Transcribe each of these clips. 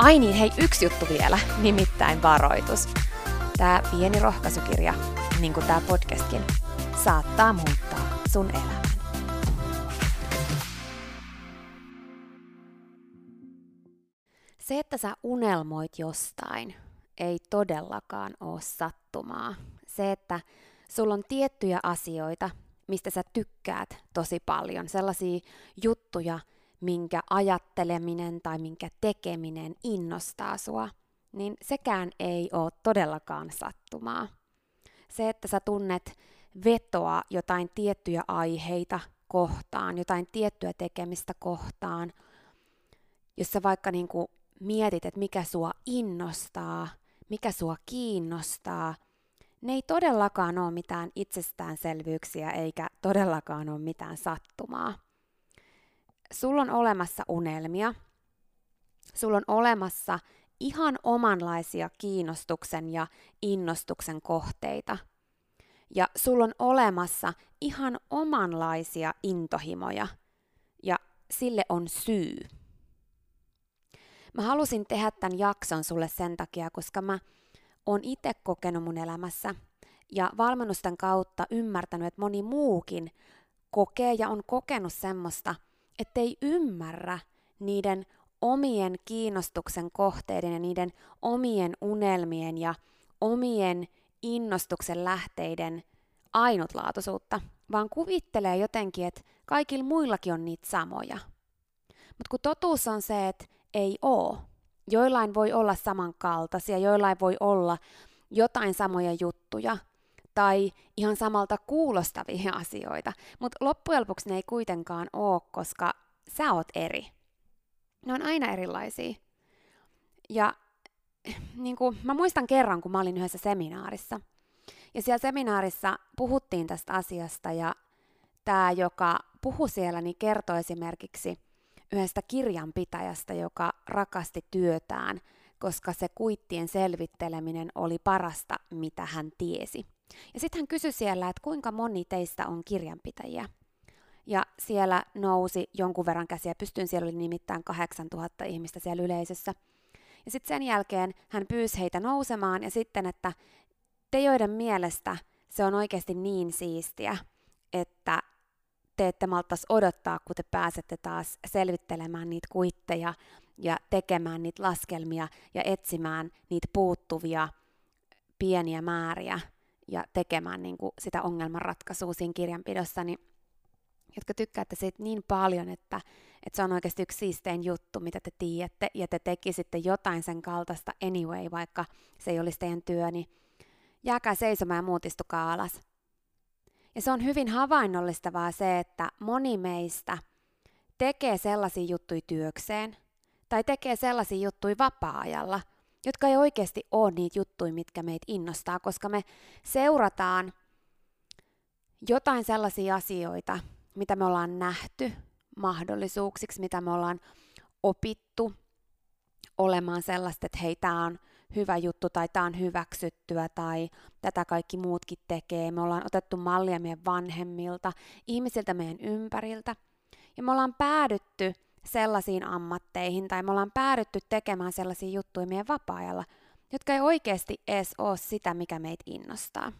Ai niin, hei, yksi juttu vielä, nimittäin varoitus. Tämä pieni rohkaisukirja, niin kuin tämä podcastkin, saattaa muuttaa sun elämän. Se, että sä unelmoit jostain, ei todellakaan ole sattumaa. Se, että sulla on tiettyjä asioita, mistä sä tykkäät tosi paljon, sellaisia juttuja, minkä ajatteleminen tai minkä tekeminen innostaa sua, niin sekään ei ole todellakaan sattumaa. Se, että sä tunnet vetoa jotain tiettyjä aiheita kohtaan, jotain tiettyä tekemistä kohtaan, jos sä vaikka niin kuin mietit, että mikä sua innostaa, mikä sua kiinnostaa, ne ei todellakaan ole mitään itsestäänselvyyksiä eikä todellakaan ole mitään sattumaa sulla on olemassa unelmia, sulla on olemassa ihan omanlaisia kiinnostuksen ja innostuksen kohteita. Ja sulla on olemassa ihan omanlaisia intohimoja. Ja sille on syy. Mä halusin tehdä tämän jakson sulle sen takia, koska mä oon itse kokenut mun elämässä ja valmennusten kautta ymmärtänyt, että moni muukin kokee ja on kokenut semmoista – ettei ymmärrä niiden omien kiinnostuksen kohteiden ja niiden omien unelmien ja omien innostuksen lähteiden ainutlaatuisuutta, vaan kuvittelee jotenkin, että kaikilla muillakin on niitä samoja. Mutta kun totuus on se, että ei oo. Joillain voi olla samankaltaisia, joillain voi olla jotain samoja juttuja tai ihan samalta kuulostavia asioita, mutta loppujen lopuksi ne ei kuitenkaan ole, koska sä oot eri. Ne on aina erilaisia. Ja niin kuin, mä muistan kerran, kun mä olin yhdessä seminaarissa. Ja siellä seminaarissa puhuttiin tästä asiasta ja tämä, joka puhui siellä, niin kertoi esimerkiksi yhdestä kirjanpitäjästä, joka rakasti työtään, koska se kuittien selvitteleminen oli parasta, mitä hän tiesi. Ja sitten hän kysyi siellä, että kuinka moni teistä on kirjanpitäjiä. Ja siellä nousi jonkun verran käsiä pystyyn, siellä oli nimittäin 8000 ihmistä siellä yleisössä. Ja sitten sen jälkeen hän pyysi heitä nousemaan ja sitten, että te joiden mielestä se on oikeasti niin siistiä, että te ette malttaisi odottaa, kun te pääsette taas selvittelemään niitä kuitteja ja tekemään niitä laskelmia ja etsimään niitä puuttuvia pieniä määriä ja tekemään niin kuin sitä ongelmanratkaisua siinä kirjanpidossa, niin jotka tykkäätte siitä niin paljon, että, että se on oikeasti yksi siistein juttu, mitä te tiedätte, ja te tekisitte jotain sen kaltaista anyway, vaikka se ei olisi teidän työ, niin jääkää seisomaan ja muutistukaa alas. Ja se on hyvin havainnollistavaa se, että moni meistä tekee sellaisia juttuja työkseen, tai tekee sellaisia juttuja vapaa-ajalla, jotka ei oikeasti ole niitä juttuja, mitkä meitä innostaa, koska me seurataan jotain sellaisia asioita, mitä me ollaan nähty mahdollisuuksiksi, mitä me ollaan opittu olemaan sellaista, että hei, tämä on hyvä juttu tai tämä on hyväksyttyä tai tätä kaikki muutkin tekee. Me ollaan otettu mallia meidän vanhemmilta, ihmisiltä meidän ympäriltä. Ja me ollaan päädytty sellaisiin ammatteihin tai me ollaan päädytty tekemään sellaisia juttuja meidän vapaa-ajalla, jotka ei oikeasti edes ole sitä, mikä meitä innostaa.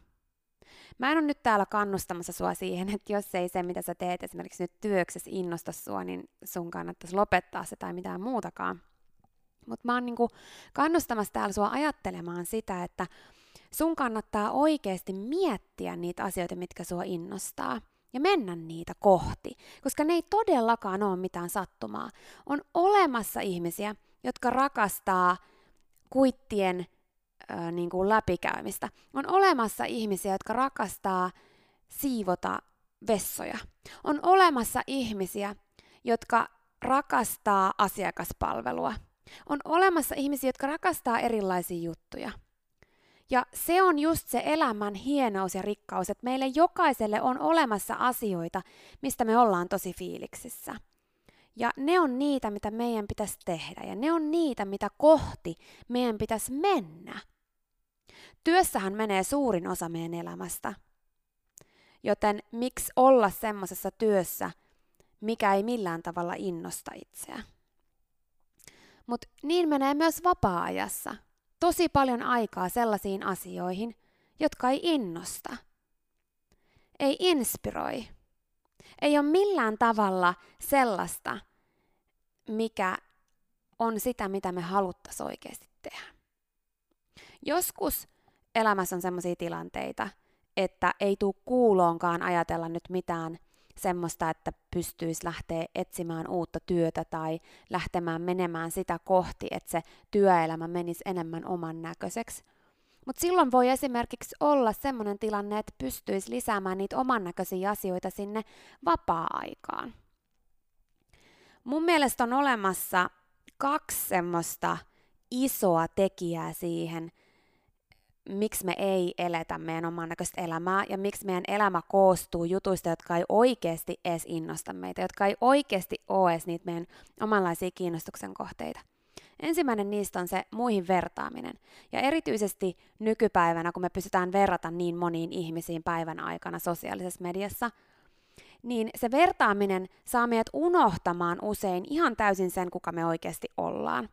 Mä en ole nyt täällä kannustamassa sua siihen, että jos ei se, mitä sä teet esimerkiksi nyt työksessä innosta sua, niin sun kannattaisi lopettaa se tai mitään muutakaan. Mutta mä oon niinku kannustamassa täällä sua ajattelemaan sitä, että sun kannattaa oikeasti miettiä niitä asioita, mitkä sua innostaa ja mennä niitä kohti, koska ne ei todellakaan ole mitään sattumaa. On olemassa ihmisiä, jotka rakastaa kuittien äh, niin kuin läpikäymistä. On olemassa ihmisiä, jotka rakastaa siivota vessoja. On olemassa ihmisiä, jotka rakastaa asiakaspalvelua. On olemassa ihmisiä, jotka rakastaa erilaisia juttuja. Ja se on just se elämän hienous ja rikkaus, että meille jokaiselle on olemassa asioita, mistä me ollaan tosi fiiliksissä. Ja ne on niitä, mitä meidän pitäisi tehdä, ja ne on niitä, mitä kohti meidän pitäisi mennä. Työssähän menee suurin osa meidän elämästä. Joten miksi olla semmoisessa työssä, mikä ei millään tavalla innosta itseä? Mutta niin menee myös vapaa-ajassa. Tosi paljon aikaa sellaisiin asioihin, jotka ei innosta. Ei inspiroi. Ei ole millään tavalla sellaista, mikä on sitä, mitä me haluttaisiin oikeasti tehdä. Joskus elämässä on sellaisia tilanteita, että ei tule kuuloonkaan ajatella nyt mitään semmoista, että pystyisi lähteä etsimään uutta työtä tai lähtemään menemään sitä kohti, että se työelämä menisi enemmän oman näköiseksi. Mutta silloin voi esimerkiksi olla semmoinen tilanne, että pystyisi lisäämään niitä oman näköisiä asioita sinne vapaa-aikaan. Mun mielestä on olemassa kaksi semmoista isoa tekijää siihen, miksi me ei eletä meidän oman näköistä elämää ja miksi meidän elämä koostuu jutuista, jotka ei oikeasti edes innosta meitä, jotka ei oikeasti ole edes niitä meidän omanlaisia kiinnostuksen kohteita. Ensimmäinen niistä on se muihin vertaaminen. Ja erityisesti nykypäivänä, kun me pystytään verrata niin moniin ihmisiin päivän aikana sosiaalisessa mediassa, niin se vertaaminen saa meidät unohtamaan usein ihan täysin sen, kuka me oikeasti ollaan.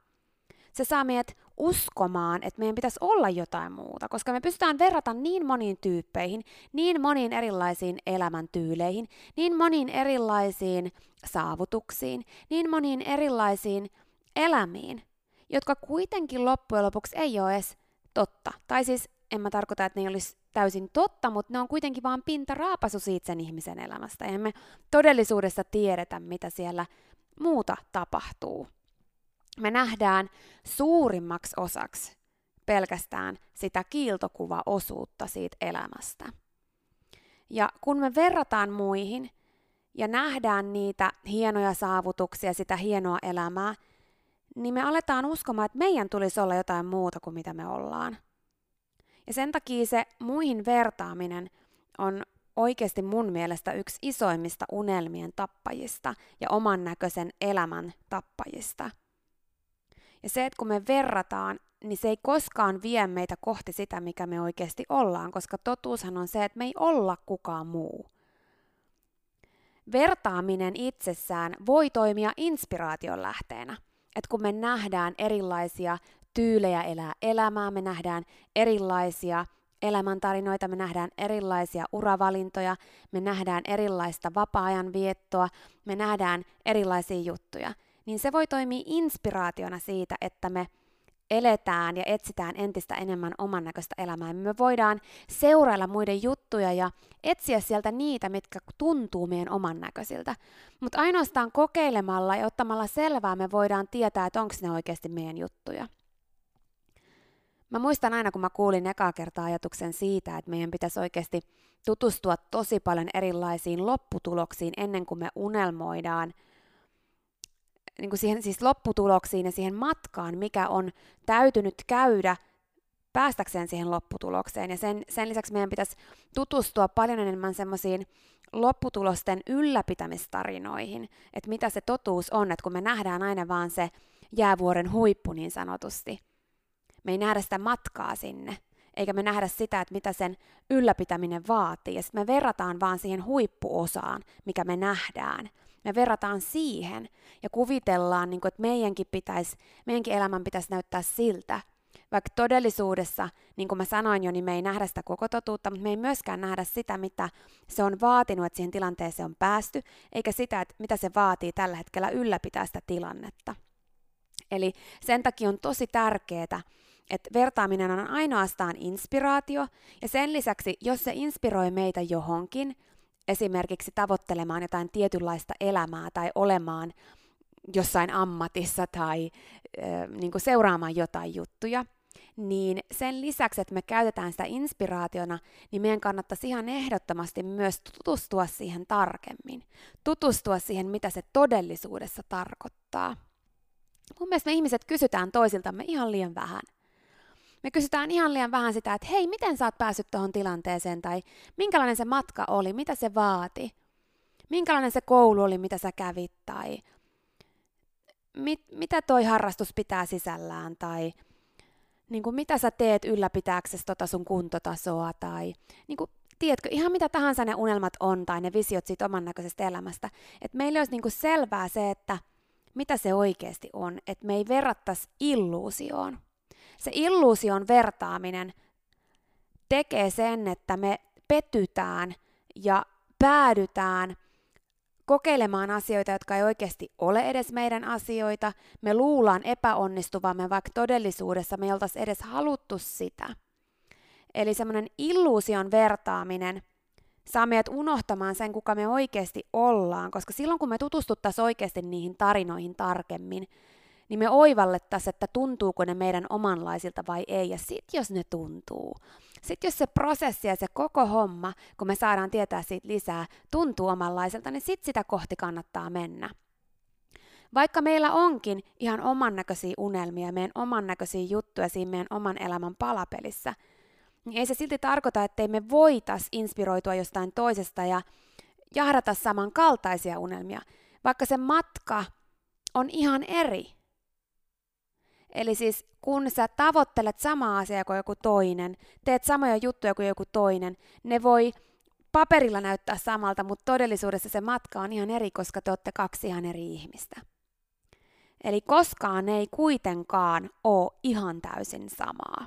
Se saa meidät uskomaan, että meidän pitäisi olla jotain muuta, koska me pystytään verrata niin moniin tyyppeihin, niin moniin erilaisiin elämäntyyleihin, niin moniin erilaisiin saavutuksiin, niin moniin erilaisiin elämiin, jotka kuitenkin loppujen lopuksi ei ole edes totta. Tai siis en mä tarkoita, että ne ei olisi täysin totta, mutta ne on kuitenkin vaan pintaraapasu siitä sen ihmisen elämästä. Ja me todellisuudessa tiedetä, mitä siellä muuta tapahtuu me nähdään suurimmaksi osaksi pelkästään sitä kiiltokuvaosuutta siitä elämästä. Ja kun me verrataan muihin ja nähdään niitä hienoja saavutuksia, sitä hienoa elämää, niin me aletaan uskomaan, että meidän tulisi olla jotain muuta kuin mitä me ollaan. Ja sen takia se muihin vertaaminen on oikeasti mun mielestä yksi isoimmista unelmien tappajista ja oman näköisen elämän tappajista – ja se, että kun me verrataan, niin se ei koskaan vie meitä kohti sitä, mikä me oikeasti ollaan, koska totuushan on se, että me ei olla kukaan muu. Vertaaminen itsessään voi toimia inspiraation lähteenä. Että kun me nähdään erilaisia tyylejä elää elämää, me nähdään erilaisia elämäntarinoita, me nähdään erilaisia uravalintoja, me nähdään erilaista vapaa-ajan viettoa, me nähdään erilaisia juttuja – niin se voi toimia inspiraationa siitä, että me eletään ja etsitään entistä enemmän oman näköistä elämää. Me voidaan seurailla muiden juttuja ja etsiä sieltä niitä, mitkä tuntuu meidän oman näköisiltä. Mutta ainoastaan kokeilemalla ja ottamalla selvää me voidaan tietää, että onko ne oikeasti meidän juttuja. Mä muistan aina, kun mä kuulin ekaa kertaa ajatuksen siitä, että meidän pitäisi oikeasti tutustua tosi paljon erilaisiin lopputuloksiin ennen kuin me unelmoidaan – niin kuin siihen, siis lopputuloksiin ja siihen matkaan, mikä on täytynyt käydä päästäkseen siihen lopputulokseen. Ja sen, sen lisäksi meidän pitäisi tutustua paljon enemmän semmoisiin lopputulosten ylläpitämistarinoihin, että mitä se totuus on, että kun me nähdään aina vaan se jäävuoren huippu niin sanotusti, me ei nähdä sitä matkaa sinne, eikä me nähdä sitä, että mitä sen ylläpitäminen vaatii. Ja sitten me verrataan vaan siihen huippuosaan, mikä me nähdään. Me verrataan siihen ja kuvitellaan, niin kuin, että meidänkin, pitäisi, meidänkin elämän pitäisi näyttää siltä, vaikka todellisuudessa, niin kuin mä sanoin jo, niin me ei nähdä sitä koko totuutta, mutta me ei myöskään nähdä sitä, mitä se on vaatinut, että siihen tilanteeseen on päästy, eikä sitä, että mitä se vaatii tällä hetkellä ylläpitää sitä tilannetta. Eli sen takia on tosi tärkeää, että vertaaminen on ainoastaan inspiraatio, ja sen lisäksi, jos se inspiroi meitä johonkin, esimerkiksi tavoittelemaan jotain tietynlaista elämää tai olemaan jossain ammatissa tai äh, niin kuin seuraamaan jotain juttuja, niin sen lisäksi, että me käytetään sitä inspiraationa, niin meidän kannattaisi ihan ehdottomasti myös tutustua siihen tarkemmin. Tutustua siihen, mitä se todellisuudessa tarkoittaa. Mun mielestä me ihmiset kysytään toisiltamme ihan liian vähän. Me kysytään ihan liian vähän sitä, että hei, miten sä oot päässyt tuohon tilanteeseen, tai minkälainen se matka oli, mitä se vaati, minkälainen se koulu oli, mitä sä kävit, tai mit, mitä toi harrastus pitää sisällään, tai niin kuin, mitä sä teet ylläpitääksesi tota sun kuntotasoa, tai niin kuin, tiedätkö, ihan mitä tahansa ne unelmat on, tai ne visiot siitä oman näköisestä elämästä. Että meillä olisi niin kuin selvää se, että mitä se oikeasti on, että me ei verrattaisi illuusioon se illuusion vertaaminen tekee sen, että me petytään ja päädytään kokeilemaan asioita, jotka ei oikeasti ole edes meidän asioita. Me luullaan epäonnistuvamme, vaikka todellisuudessa me ei oltaisi edes haluttu sitä. Eli semmoinen illuusion vertaaminen saa meidät unohtamaan sen, kuka me oikeasti ollaan, koska silloin kun me tutustuttaisiin oikeasti niihin tarinoihin tarkemmin, niin me oivallettaisiin, että tuntuuko ne meidän omanlaisilta vai ei. Ja sitten jos ne tuntuu, sitten jos se prosessi ja se koko homma, kun me saadaan tietää siitä lisää, tuntuu omanlaiselta, niin sitten sitä kohti kannattaa mennä. Vaikka meillä onkin ihan oman näköisiä unelmia, meidän oman näköisiä juttuja siinä meidän oman elämän palapelissä, niin ei se silti tarkoita, ettei me voitas inspiroitua jostain toisesta ja jahdata samankaltaisia unelmia, vaikka se matka on ihan eri. Eli siis kun sä tavoittelet samaa asiaa kuin joku toinen, teet samoja juttuja kuin joku toinen, ne voi paperilla näyttää samalta, mutta todellisuudessa se matka on ihan eri, koska te olette kaksi ihan eri ihmistä. Eli koskaan ei kuitenkaan ole ihan täysin samaa.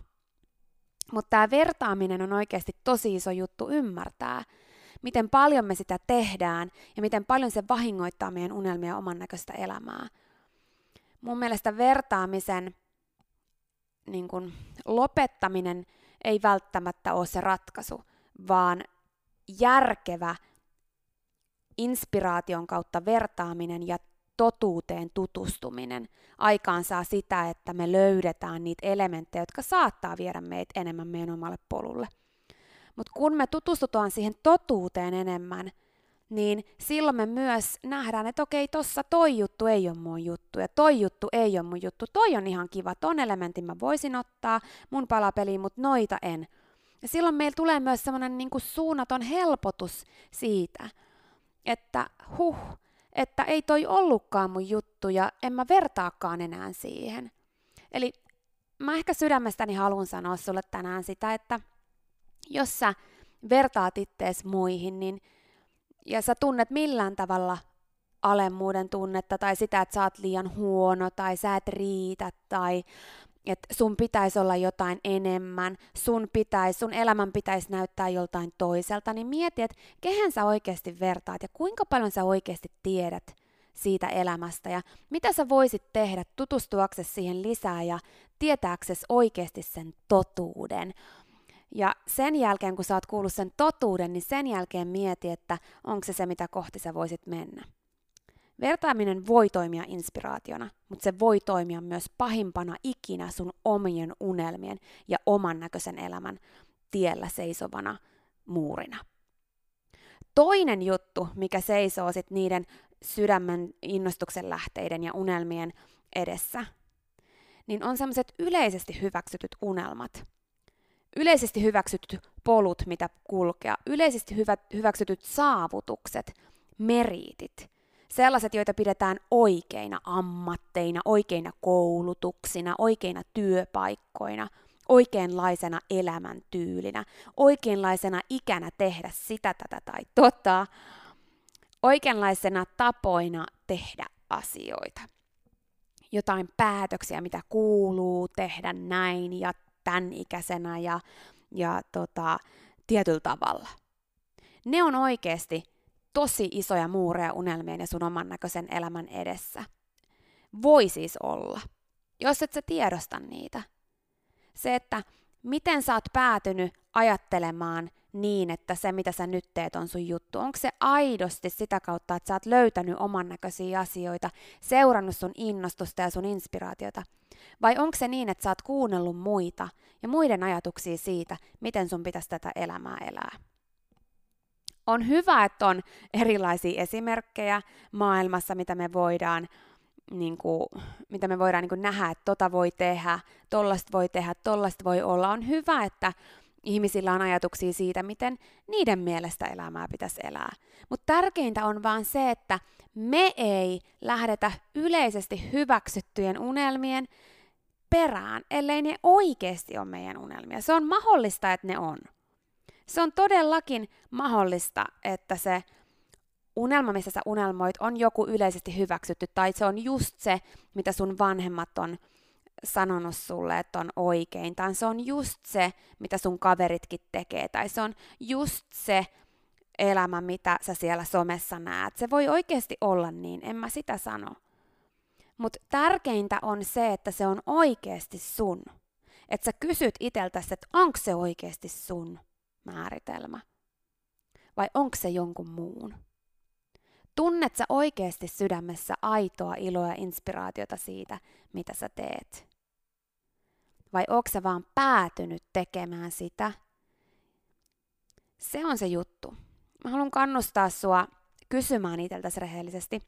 Mutta tämä vertaaminen on oikeasti tosi iso juttu ymmärtää, miten paljon me sitä tehdään ja miten paljon se vahingoittaa meidän unelmia oman näköistä elämää mun mielestä vertaamisen niin kun, lopettaminen ei välttämättä ole se ratkaisu, vaan järkevä inspiraation kautta vertaaminen ja totuuteen tutustuminen aikaansaa sitä, että me löydetään niitä elementtejä, jotka saattaa viedä meitä enemmän meidän omalle polulle. Mutta kun me tutustutaan siihen totuuteen enemmän, niin silloin me myös nähdään, että okei, tossa toi juttu ei ole mun juttu ja toi juttu ei ole mun juttu. Toi on ihan kiva, ton elementin mä voisin ottaa mun palapeliin, mutta noita en. Ja silloin meillä tulee myös semmoinen niin suunnaton helpotus siitä, että huh, että ei toi ollutkaan mun juttu ja en mä vertaakaan enää siihen. Eli mä ehkä sydämestäni haluan sanoa sulle tänään sitä, että jos sä vertaat ittees muihin, niin ja sä tunnet millään tavalla alemmuuden tunnetta tai sitä, että sä oot liian huono tai sä et riitä tai että sun pitäisi olla jotain enemmän, sun, pitäisi, sun elämän pitäisi näyttää joltain toiselta, niin mieti, että kehen sä oikeasti vertaat ja kuinka paljon sä oikeasti tiedät siitä elämästä ja mitä sä voisit tehdä tutustuaksesi siihen lisää ja tietääksesi oikeasti sen totuuden. Ja sen jälkeen, kun sä oot kuullut sen totuuden, niin sen jälkeen mieti, että onko se se, mitä kohti sä voisit mennä. Vertaaminen voi toimia inspiraationa, mutta se voi toimia myös pahimpana ikinä sun omien unelmien ja oman näköisen elämän tiellä seisovana muurina. Toinen juttu, mikä seisoo sit niiden sydämen innostuksen lähteiden ja unelmien edessä, niin on sellaiset yleisesti hyväksytyt unelmat. Yleisesti hyväksytyt polut, mitä kulkea, yleisesti hyvä, hyväksytyt saavutukset, meriitit, sellaiset, joita pidetään oikeina ammatteina, oikeina koulutuksina, oikeina työpaikkoina – oikeanlaisena elämäntyylinä, oikeanlaisena ikänä tehdä sitä, tätä tai tota, oikeanlaisena tapoina tehdä asioita. Jotain päätöksiä, mitä kuuluu tehdä näin ja tämän ikäisenä ja, ja tota, tietyllä tavalla. Ne on oikeasti tosi isoja muureja unelmien ja sun oman näköisen elämän edessä. Voi siis olla, jos et sä tiedosta niitä – se, että miten sä oot päätynyt ajattelemaan niin, että se mitä sä nyt teet on sun juttu. Onko se aidosti sitä kautta, että sä oot löytänyt oman näköisiä asioita, seurannut sun innostusta ja sun inspiraatiota? Vai onko se niin, että sä oot kuunnellut muita ja muiden ajatuksia siitä, miten sun pitäisi tätä elämää elää? On hyvä, että on erilaisia esimerkkejä maailmassa, mitä me voidaan niin kuin, mitä me voidaan niin kuin nähdä, että tota voi tehdä, tollasta voi tehdä, tollasta voi olla. On hyvä, että ihmisillä on ajatuksia siitä, miten niiden mielestä elämää pitäisi elää. Mutta tärkeintä on vaan se, että me ei lähdetä yleisesti hyväksyttyjen unelmien perään, ellei ne oikeasti ole meidän unelmia. Se on mahdollista, että ne on. Se on todellakin mahdollista, että se unelma, missä sä unelmoit, on joku yleisesti hyväksytty, tai se on just se, mitä sun vanhemmat on sanonut sulle, että on oikein, tai se on just se, mitä sun kaveritkin tekee, tai se on just se elämä, mitä sä siellä somessa näet. Se voi oikeasti olla niin, en mä sitä sano. Mutta tärkeintä on se, että se on oikeasti sun. Että sä kysyt iteltäsi, että onko se oikeasti sun määritelmä. Vai onko se jonkun muun. Tunnet sä oikeasti sydämessä aitoa iloa ja inspiraatiota siitä, mitä sä teet? Vai onko sä vaan päätynyt tekemään sitä? Se on se juttu. Mä haluan kannustaa sua kysymään itseltäsi rehellisesti.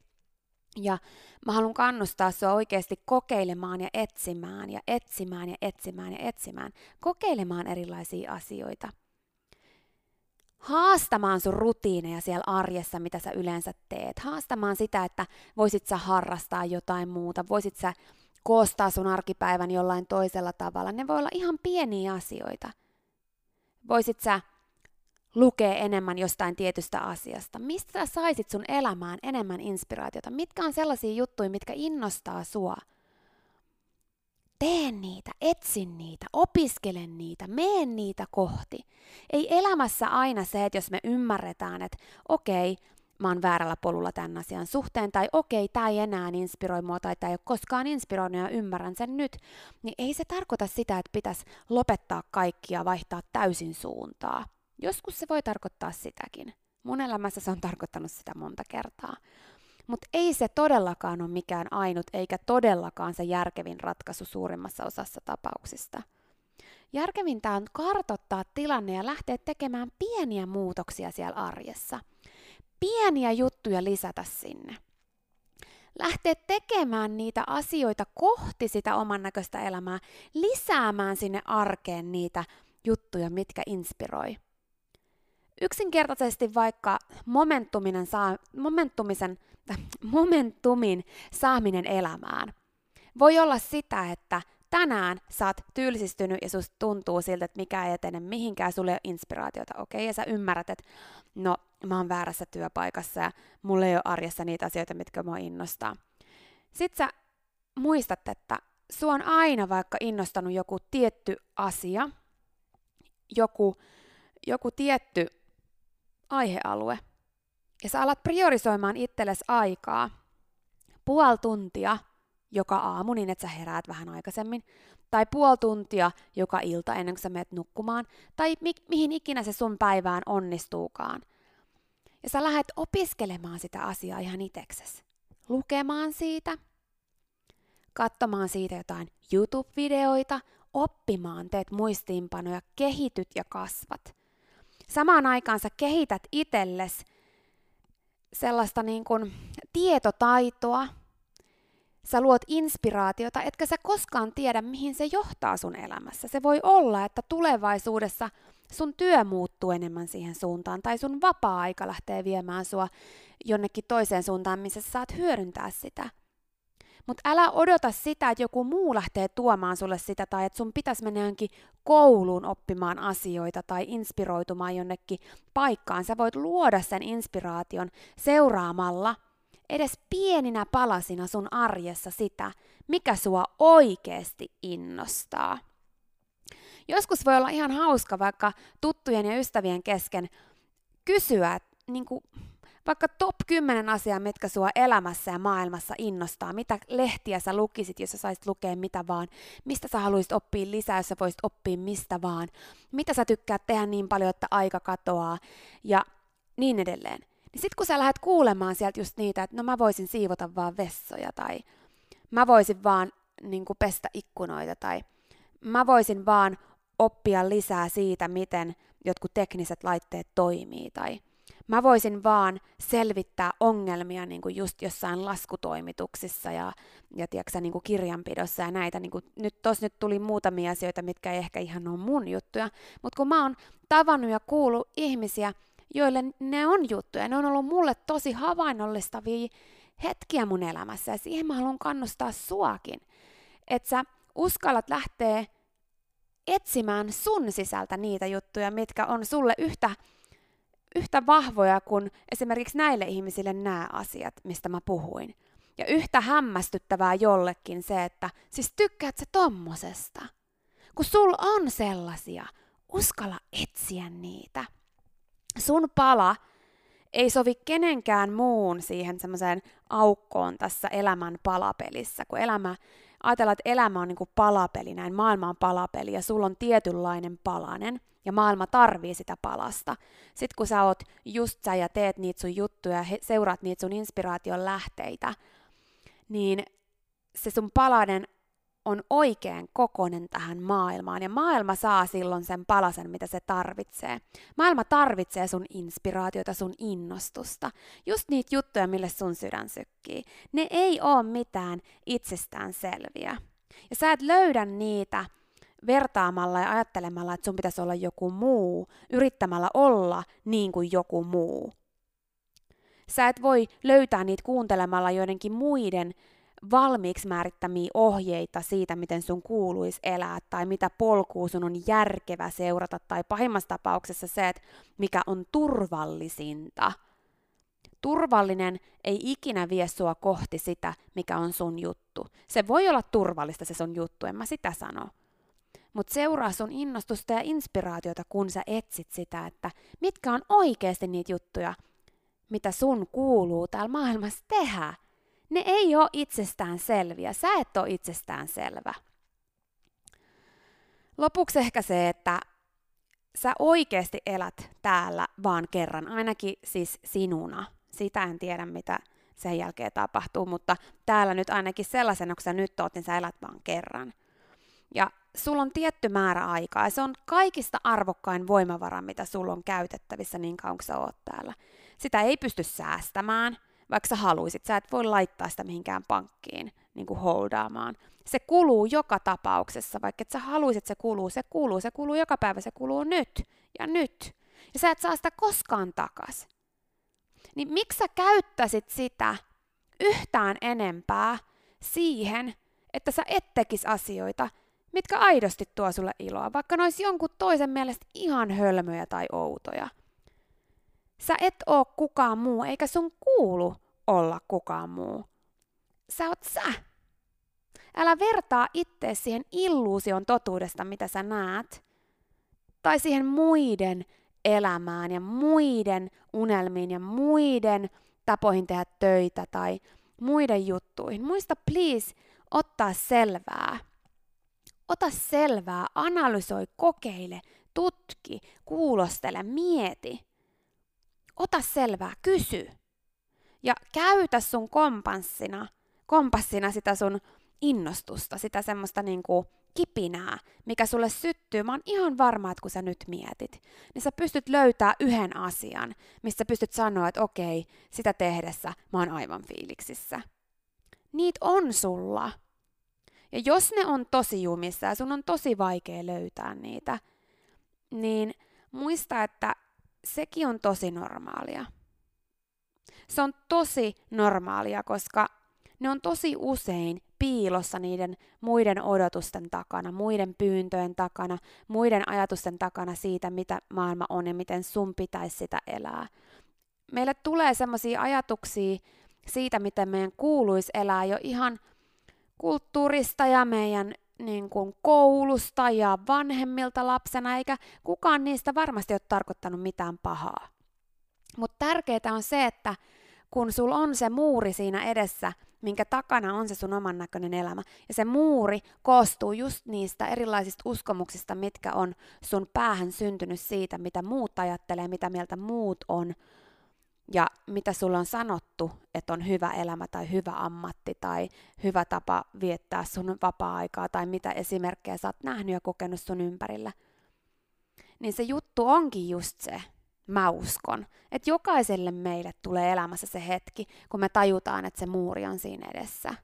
Ja mä haluan kannustaa sua oikeasti kokeilemaan ja etsimään ja etsimään ja etsimään ja etsimään. Kokeilemaan erilaisia asioita – haastamaan sun rutiineja siellä arjessa, mitä sä yleensä teet. Haastamaan sitä, että voisit sä harrastaa jotain muuta, voisit sä koostaa sun arkipäivän jollain toisella tavalla. Ne voi olla ihan pieniä asioita. Voisit sä lukea enemmän jostain tietystä asiasta. Mistä sä saisit sun elämään enemmän inspiraatiota? Mitkä on sellaisia juttuja, mitkä innostaa sua? Tee niitä, etsin niitä, opiskelen niitä, meen niitä kohti. Ei elämässä aina se, että jos me ymmärretään, että okei, mä oon väärällä polulla tämän asian suhteen, tai okei, tämä ei enää inspiroi mua, tai tämä ei ole koskaan inspiroinut ja ymmärrän sen nyt, niin ei se tarkoita sitä, että pitäisi lopettaa kaikkia vaihtaa täysin suuntaa. Joskus se voi tarkoittaa sitäkin. Mun elämässä se on tarkoittanut sitä monta kertaa. Mutta ei se todellakaan ole mikään ainut, eikä todellakaan se järkevin ratkaisu suurimmassa osassa tapauksista. Järkevintä on kartottaa tilanne ja lähteä tekemään pieniä muutoksia siellä arjessa. Pieniä juttuja lisätä sinne. Lähteä tekemään niitä asioita kohti sitä oman näköistä elämää, lisäämään sinne arkeen niitä juttuja, mitkä inspiroi. Yksinkertaisesti vaikka momentuminen saa, momentumisen momentumin saaminen elämään. Voi olla sitä, että tänään sä oot tyylisistynyt ja susta tuntuu siltä, että mikä ei etene mihinkään, sulle ei ole inspiraatiota, okei, okay? ja sä ymmärrät, että no, mä oon väärässä työpaikassa ja mulla ei ole arjessa niitä asioita, mitkä mua innostaa. Sitten sä muistat, että sua on aina vaikka innostanut joku tietty asia, joku, joku tietty aihealue, ja sä alat priorisoimaan itsellesi aikaa puoli tuntia joka aamu niin, että sä heräät vähän aikaisemmin, tai puoli tuntia joka ilta ennen kuin sä menet nukkumaan, tai mi- mihin ikinä se sun päivään onnistuukaan. Ja sä lähdet opiskelemaan sitä asiaa ihan itseksesi. Lukemaan siitä, katsomaan siitä jotain YouTube-videoita, oppimaan, teet muistiinpanoja, kehityt ja kasvat. Samaan aikaan sä kehität itsellesi sellaista niin kuin tietotaitoa, sä luot inspiraatiota, etkä sä koskaan tiedä, mihin se johtaa sun elämässä. Se voi olla, että tulevaisuudessa sun työ muuttuu enemmän siihen suuntaan, tai sun vapaa-aika lähtee viemään sua jonnekin toiseen suuntaan, missä sä saat hyödyntää sitä. Mutta älä odota sitä, että joku muu lähtee tuomaan sulle sitä, tai että sun pitäisi mennä johonkin kouluun oppimaan asioita tai inspiroitumaan jonnekin paikkaan. Sä voit luoda sen inspiraation seuraamalla edes pieninä palasina sun arjessa sitä, mikä sua oikeasti innostaa. Joskus voi olla ihan hauska vaikka tuttujen ja ystävien kesken kysyä, niin kuin, vaikka top 10 asiaa, mitkä sua elämässä ja maailmassa innostaa. Mitä lehtiä sä lukisit, jos sä saisit lukea mitä vaan. Mistä sä haluaisit oppia lisää, jos sä voisit oppia mistä vaan. Mitä sä tykkäät tehdä niin paljon, että aika katoaa. Ja niin edelleen. Niin sit kun sä lähdet kuulemaan sieltä just niitä, että no mä voisin siivota vaan vessoja tai mä voisin vaan niin pestä ikkunoita tai mä voisin vaan oppia lisää siitä, miten jotkut tekniset laitteet toimii tai mä voisin vaan selvittää ongelmia niin kuin just jossain laskutoimituksissa ja, ja tiedätkö, niin kuin kirjanpidossa ja näitä. Niin kuin, nyt tos nyt tuli muutamia asioita, mitkä ei ehkä ihan ole mun juttuja, mutta kun mä oon tavannut ja kuullut ihmisiä, joille ne on juttuja, ne on ollut mulle tosi havainnollistavia hetkiä mun elämässä ja siihen mä haluan kannustaa suakin, että sä uskallat lähteä etsimään sun sisältä niitä juttuja, mitkä on sulle yhtä, yhtä vahvoja kuin esimerkiksi näille ihmisille nämä asiat, mistä mä puhuin. Ja yhtä hämmästyttävää jollekin se, että siis tykkäät sä tommosesta. Kun sul on sellaisia, uskalla etsiä niitä. Sun pala ei sovi kenenkään muun siihen semmoiseen aukkoon tässä elämän palapelissä, kun elämä ajatellaan, että elämä on niin kuin palapeli, näin maailma on palapeli ja sulla on tietynlainen palanen ja maailma tarvii sitä palasta. Sitten kun sä oot just sä ja teet niitä sun juttuja ja seuraat niitä sun inspiraation lähteitä, niin se sun palanen on oikein kokonen tähän maailmaan ja maailma saa silloin sen palasen, mitä se tarvitsee. Maailma tarvitsee sun inspiraatiota, sun innostusta, just niitä juttuja, mille sun sydän sykkii. Ne ei ole mitään itsestään selviä. Ja sä et löydä niitä vertaamalla ja ajattelemalla, että sun pitäisi olla joku muu, yrittämällä olla niin kuin joku muu. Sä et voi löytää niitä kuuntelemalla joidenkin muiden valmiiksi määrittämiä ohjeita siitä, miten sun kuuluisi elää tai mitä polkua sun on järkevä seurata tai pahimmassa tapauksessa se, että mikä on turvallisinta. Turvallinen ei ikinä vie sua kohti sitä, mikä on sun juttu. Se voi olla turvallista se sun juttu, en mä sitä sano. Mutta seuraa sun innostusta ja inspiraatiota, kun sä etsit sitä, että mitkä on oikeasti niitä juttuja, mitä sun kuuluu täällä maailmassa tehdä ne ei ole itsestään selviä. Sä et ole itsestään selvä. Lopuksi ehkä se, että sä oikeasti elät täällä vaan kerran, ainakin siis sinuna. Sitä en tiedä, mitä sen jälkeen tapahtuu, mutta täällä nyt ainakin sellaisena, kun sä nyt oot, niin sä elät vaan kerran. Ja sulla on tietty määrä aikaa, ja se on kaikista arvokkain voimavara, mitä sulla on käytettävissä niin kauan, kun sä oot täällä. Sitä ei pysty säästämään, vaikka sä haluisit, sä et voi laittaa sitä mihinkään pankkiin niin kuin holdaamaan. Se kuluu joka tapauksessa, vaikka et sä haluisit, se kuluu, se kuluu, se kuluu joka päivä, se kuluu nyt ja nyt. Ja sä et saa sitä koskaan takas. Niin miksi sä käyttäisit sitä yhtään enempää siihen, että sä et tekis asioita, mitkä aidosti tuo sulle iloa, vaikka ne olisi jonkun toisen mielestä ihan hölmöjä tai outoja. Sä et oo kukaan muu, eikä sun kuulu olla kukaan muu. Sä oot sä. Älä vertaa itse siihen illuusion totuudesta, mitä sä näet, tai siihen muiden elämään ja muiden unelmiin ja muiden tapoihin tehdä töitä tai muiden juttuihin. Muista please ottaa selvää. Ota selvää, analysoi, kokeile, tutki, kuulostele, mieti. Ota selvää, kysy. Ja käytä sun kompassina, kompassina sitä sun innostusta, sitä semmoista niinku kipinää, mikä sulle syttyy. Mä oon ihan varma, että kun sä nyt mietit, niin sä pystyt löytää yhden asian, missä pystyt sanoa, että okei, sitä tehdessä mä oon aivan fiiliksissä. Niitä on sulla. Ja jos ne on tosi jumissa ja sun on tosi vaikea löytää niitä, niin muista, että sekin on tosi normaalia. Se on tosi normaalia, koska ne on tosi usein piilossa niiden muiden odotusten takana, muiden pyyntöjen takana, muiden ajatusten takana siitä, mitä maailma on ja miten sun pitäisi sitä elää. Meille tulee sellaisia ajatuksia siitä, miten meidän kuuluisi elää jo ihan kulttuurista ja meidän niin kuin koulusta ja vanhemmilta lapsena, eikä kukaan niistä varmasti ole tarkoittanut mitään pahaa. Mutta tärkeää on se, että kun sulla on se muuri siinä edessä, minkä takana on se sun oman näköinen elämä, ja se muuri koostuu just niistä erilaisista uskomuksista, mitkä on sun päähän syntynyt siitä, mitä muut ajattelee, mitä mieltä muut on, ja mitä sulla on sanottu, että on hyvä elämä tai hyvä ammatti tai hyvä tapa viettää sun vapaa-aikaa tai mitä esimerkkejä sä oot nähnyt ja kokenut sun ympärillä. Niin se juttu onkin just se, mä uskon, että jokaiselle meille tulee elämässä se hetki, kun me tajutaan, että se muuri on siinä edessä.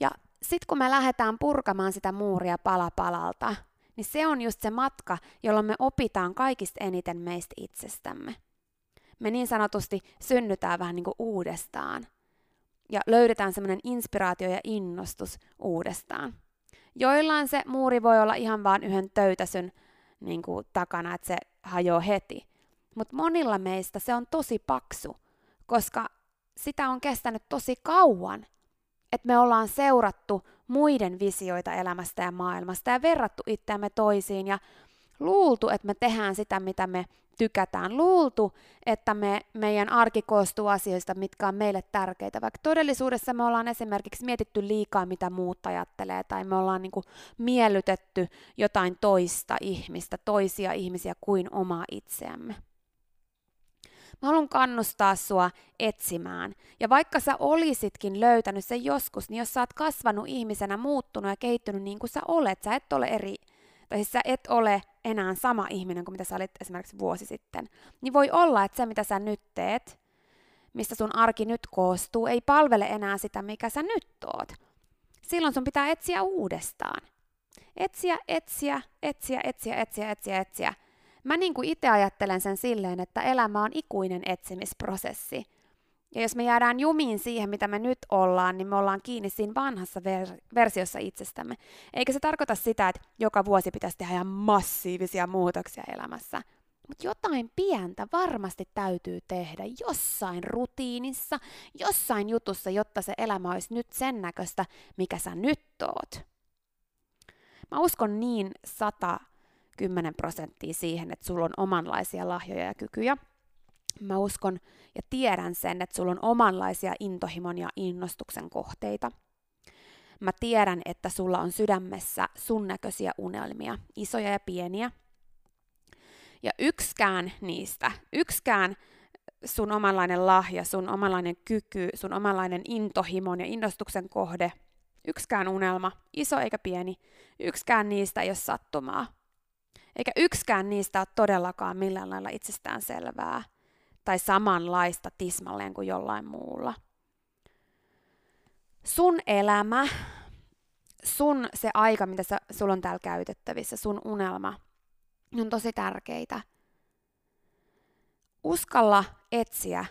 Ja sitten kun me lähdetään purkamaan sitä muuria pala palalta, niin se on just se matka, jolloin me opitaan kaikista eniten meistä itsestämme me niin sanotusti synnytään vähän niin kuin uudestaan ja löydetään semmoinen inspiraatio ja innostus uudestaan. Joillain se muuri voi olla ihan vain yhden töytäsyn niin kuin takana, että se hajoaa heti. Mutta monilla meistä se on tosi paksu, koska sitä on kestänyt tosi kauan, että me ollaan seurattu muiden visioita elämästä ja maailmasta ja verrattu itseämme toisiin ja luultu, että me tehdään sitä, mitä me tykätään. Luultu, että me, meidän arki koostuu asioista, mitkä on meille tärkeitä, vaikka todellisuudessa me ollaan esimerkiksi mietitty liikaa, mitä muut ajattelee, tai me ollaan niin kuin miellytetty jotain toista ihmistä, toisia ihmisiä kuin omaa itseämme. Mä haluan kannustaa sua etsimään. Ja vaikka sä olisitkin löytänyt sen joskus, niin jos sä oot kasvanut ihmisenä, muuttunut ja kehittynyt niin kuin sä olet, sä et ole eri, tai siis sä et ole enää sama ihminen kuin mitä sä olit esimerkiksi vuosi sitten, niin voi olla, että se mitä sä nyt teet, mistä sun arki nyt koostuu, ei palvele enää sitä, mikä sä nyt oot. Silloin sun pitää etsiä uudestaan. Etsiä, etsiä, etsiä, etsiä, etsiä, etsiä, etsiä. Mä niin kuin itse ajattelen sen silleen, että elämä on ikuinen etsimisprosessi. Ja jos me jäädään jumiin siihen, mitä me nyt ollaan, niin me ollaan kiinni siinä vanhassa ver- versiossa itsestämme. Eikä se tarkoita sitä, että joka vuosi pitäisi tehdä ihan massiivisia muutoksia elämässä. Mutta jotain pientä varmasti täytyy tehdä jossain rutiinissa, jossain jutussa, jotta se elämä olisi nyt sen näköistä, mikä sä nyt oot. Mä uskon niin 110 prosenttia siihen, että sulla on omanlaisia lahjoja ja kykyjä – Mä uskon ja tiedän sen, että sulla on omanlaisia intohimon ja innostuksen kohteita. Mä tiedän, että sulla on sydämessä sun näköisiä unelmia, isoja ja pieniä. Ja yksikään niistä, yksikään sun omanlainen lahja, sun omanlainen kyky, sun omanlainen intohimon ja innostuksen kohde, yksikään unelma, iso eikä pieni, yksikään niistä ei ole sattumaa. Eikä yksikään niistä ole todellakaan millään lailla itsestään selvää tai samanlaista tismalleen kuin jollain muulla. Sun elämä, sun se aika, mitä sä, sulla on täällä käytettävissä, sun unelma, on tosi tärkeitä. Uskalla etsiä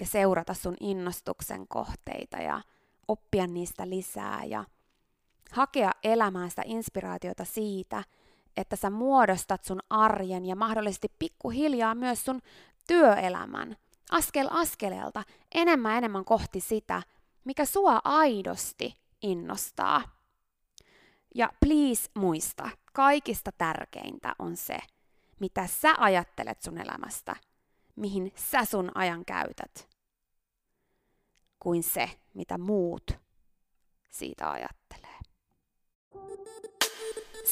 ja seurata sun innostuksen kohteita ja oppia niistä lisää ja hakea elämään sitä inspiraatiota siitä, että sä muodostat sun arjen ja mahdollisesti pikkuhiljaa myös sun työelämän askel askeleelta enemmän enemmän kohti sitä, mikä sua aidosti innostaa. Ja please muista, kaikista tärkeintä on se, mitä sä ajattelet sun elämästä, mihin sä sun ajan käytät. kuin se, mitä muut siitä ajattelee.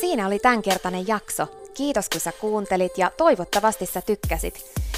Siinä oli tämänkertainen jakso. Kiitos kun sä kuuntelit ja toivottavasti sä tykkäsit.